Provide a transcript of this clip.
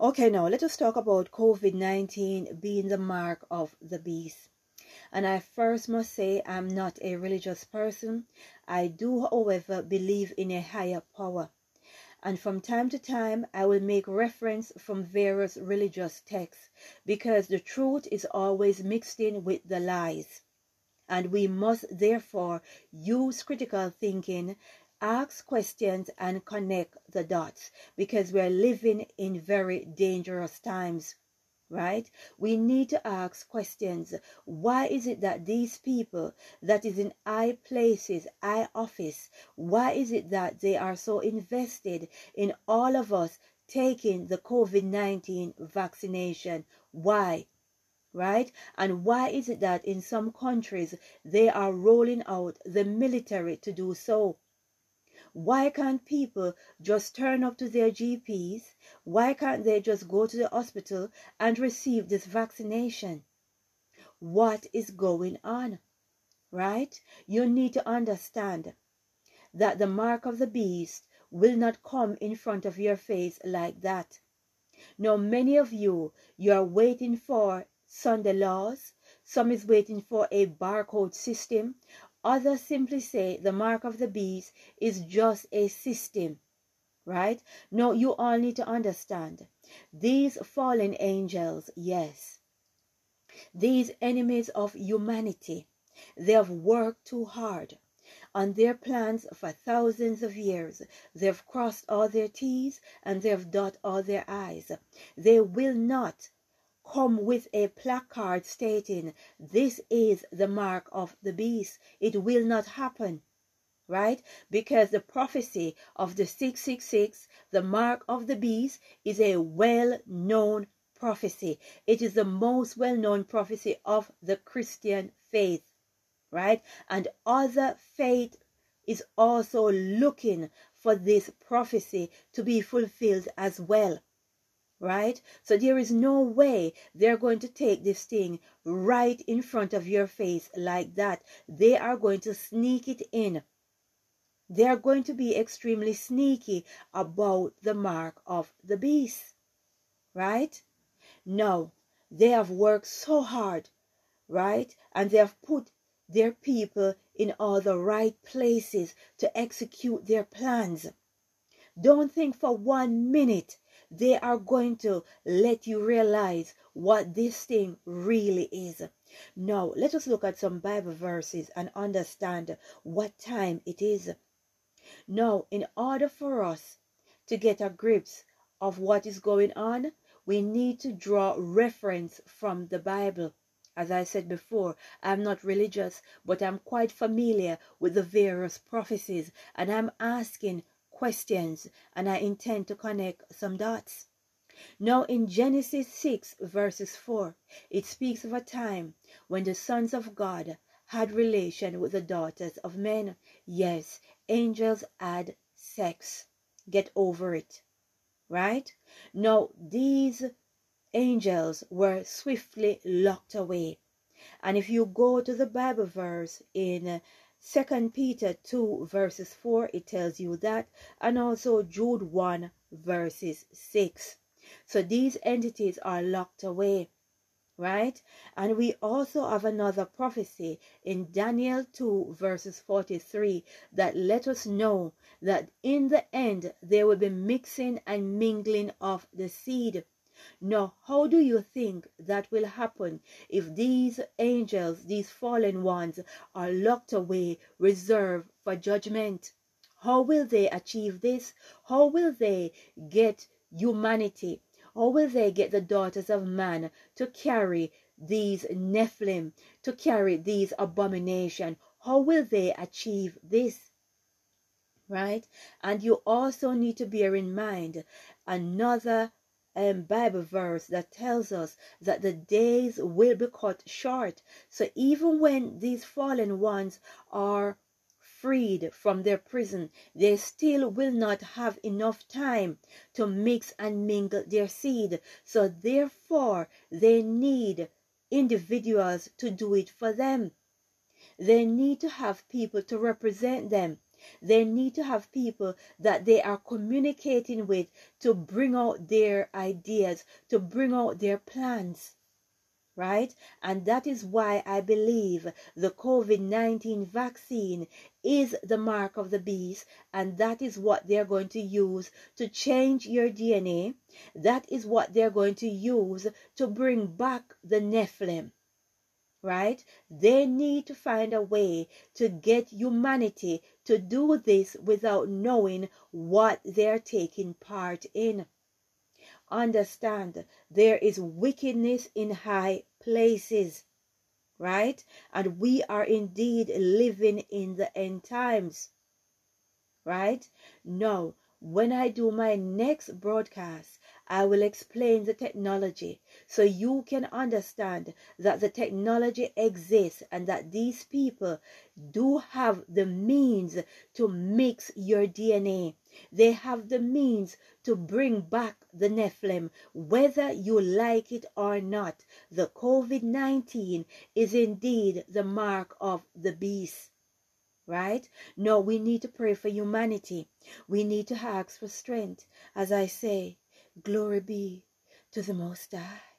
Okay, now let us talk about COVID 19 being the mark of the beast. And I first must say I'm not a religious person. I do, however, believe in a higher power. And from time to time, I will make reference from various religious texts because the truth is always mixed in with the lies. And we must therefore use critical thinking, ask questions, and connect the dots because we're living in very dangerous times right? We need to ask questions. Why is it that these people that is in high places high office why is it that they are so invested in all of us taking the covid-19 vaccination? Why right? And why is it that in some countries they are rolling out the military to do so why can't people just turn up to their GPs? Why can't they just go to the hospital and receive this vaccination? What is going on? Right? You need to understand that the mark of the beast will not come in front of your face like that. Now, many of you, you are waiting for Sunday laws. Some is waiting for a barcode system. Others simply say the mark of the beast is just a system, right? No, you all need to understand. These fallen angels, yes, these enemies of humanity, they have worked too hard on their plans for thousands of years. They've crossed all their T's and they've dot all their I's. They will not come with a placard stating, This is the mark of the beast. It will not happen. Right? Because the prophecy of the 666, the mark of the beast, is a well known prophecy. It is the most well known prophecy of the Christian faith. Right? And other faith is also looking for this prophecy to be fulfilled as well right? So there is no way they're going to take this thing right in front of your face like that. They are going to sneak it in. They are going to be extremely sneaky about the mark of the beast, right? No, they have worked so hard, right? And they have put their people in all the right places to execute their plans. Don't think for one minute they are going to let you realize what this thing really is. Now, let us look at some Bible verses and understand what time it is. Now, in order for us to get a grips of what is going on, we need to draw reference from the Bible. As I said before, I'm not religious, but I'm quite familiar with the various prophecies, and I'm asking questions and I intend to connect some dots. Now, in Genesis 6, verses 4, it speaks of a time when the sons of God had relation with the daughters of men. Yes, angels had sex. Get over it. Right? Now, these angels were swiftly locked away. And if you go to the Bible verse in Second Peter 2 verses 4 it tells you that and also Jude 1 verses 6. So these entities are locked away, right? And we also have another prophecy in Daniel 2 verses 43 that let us know that in the end there will be mixing and mingling of the seed now, how do you think that will happen if these angels, these fallen ones, are locked away, reserved for judgment? How will they achieve this? How will they get humanity? How will they get the daughters of man to carry these Nephilim, to carry these abominations? How will they achieve this? Right? And you also need to bear in mind another um, Bible verse that tells us that the days will be cut short. So even when these fallen ones are freed from their prison, they still will not have enough time to mix and mingle their seed. So therefore, they need individuals to do it for them. They need to have people to represent them. They need to have people that they are communicating with to bring out their ideas, to bring out their plans right? And that is why I believe the COVID 19 vaccine is the mark of the beast, and that is what they're going to use to change your DNA. That is what they're going to use to bring back the Nephilim. Right? They need to find a way to get humanity to do this without knowing what they're taking part in. Understand there is wickedness in high places, right? And we are indeed living in the end times, right? No, when I do my next broadcast, I will explain the technology so you can understand that the technology exists and that these people do have the means to mix your DNA. They have the means to bring back the Nephilim, whether you like it or not. The COVID 19 is indeed the mark of the beast right? No, we need to pray for humanity. We need to ask for strength. As I say, glory be to the Most High.